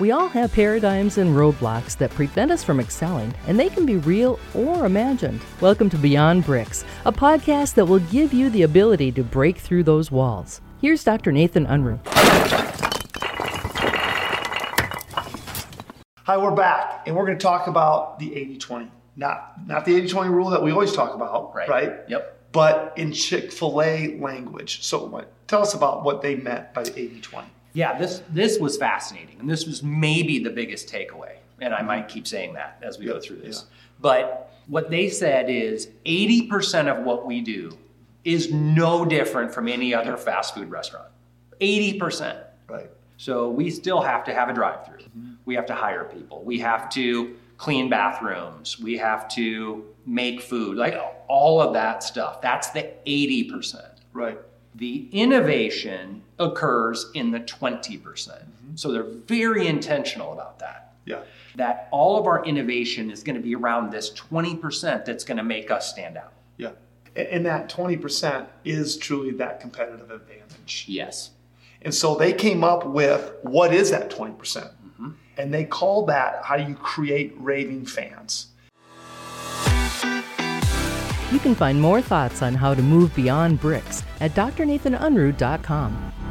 We all have paradigms and roadblocks that prevent us from excelling, and they can be real or imagined. Welcome to Beyond Bricks, a podcast that will give you the ability to break through those walls. Here's Dr. Nathan Unruh. Hi, we're back, and we're going to talk about the 80 20. Not, not the 80 20 rule that we always talk about, Right. right? Yep. But in Chick fil A language. So, what, tell us about what they meant by 80 20. Yeah, this this was fascinating, and this was maybe the biggest takeaway. And I might keep saying that as we go through this. yeah. But what they said is 80% of what we do is no different from any other fast food restaurant. 80%. Right. So we still have to have a drive-through. We have to hire people. We have to clean bathrooms. We have to make food. Like all of that stuff. That's the 80%. Right. The innovation occurs in the 20%. percent So they're very intentional about that. Yeah. That all of our innovation is going to be around this 20% that's going to make us stand out. Yeah. And that 20% is truly that competitive advantage. Yes. And so they came up with what is that 20%? percent Mm-hmm. And they call that how you create raving fans. You can find more thoughts on how to move beyond bricks at drnathanunruh.com.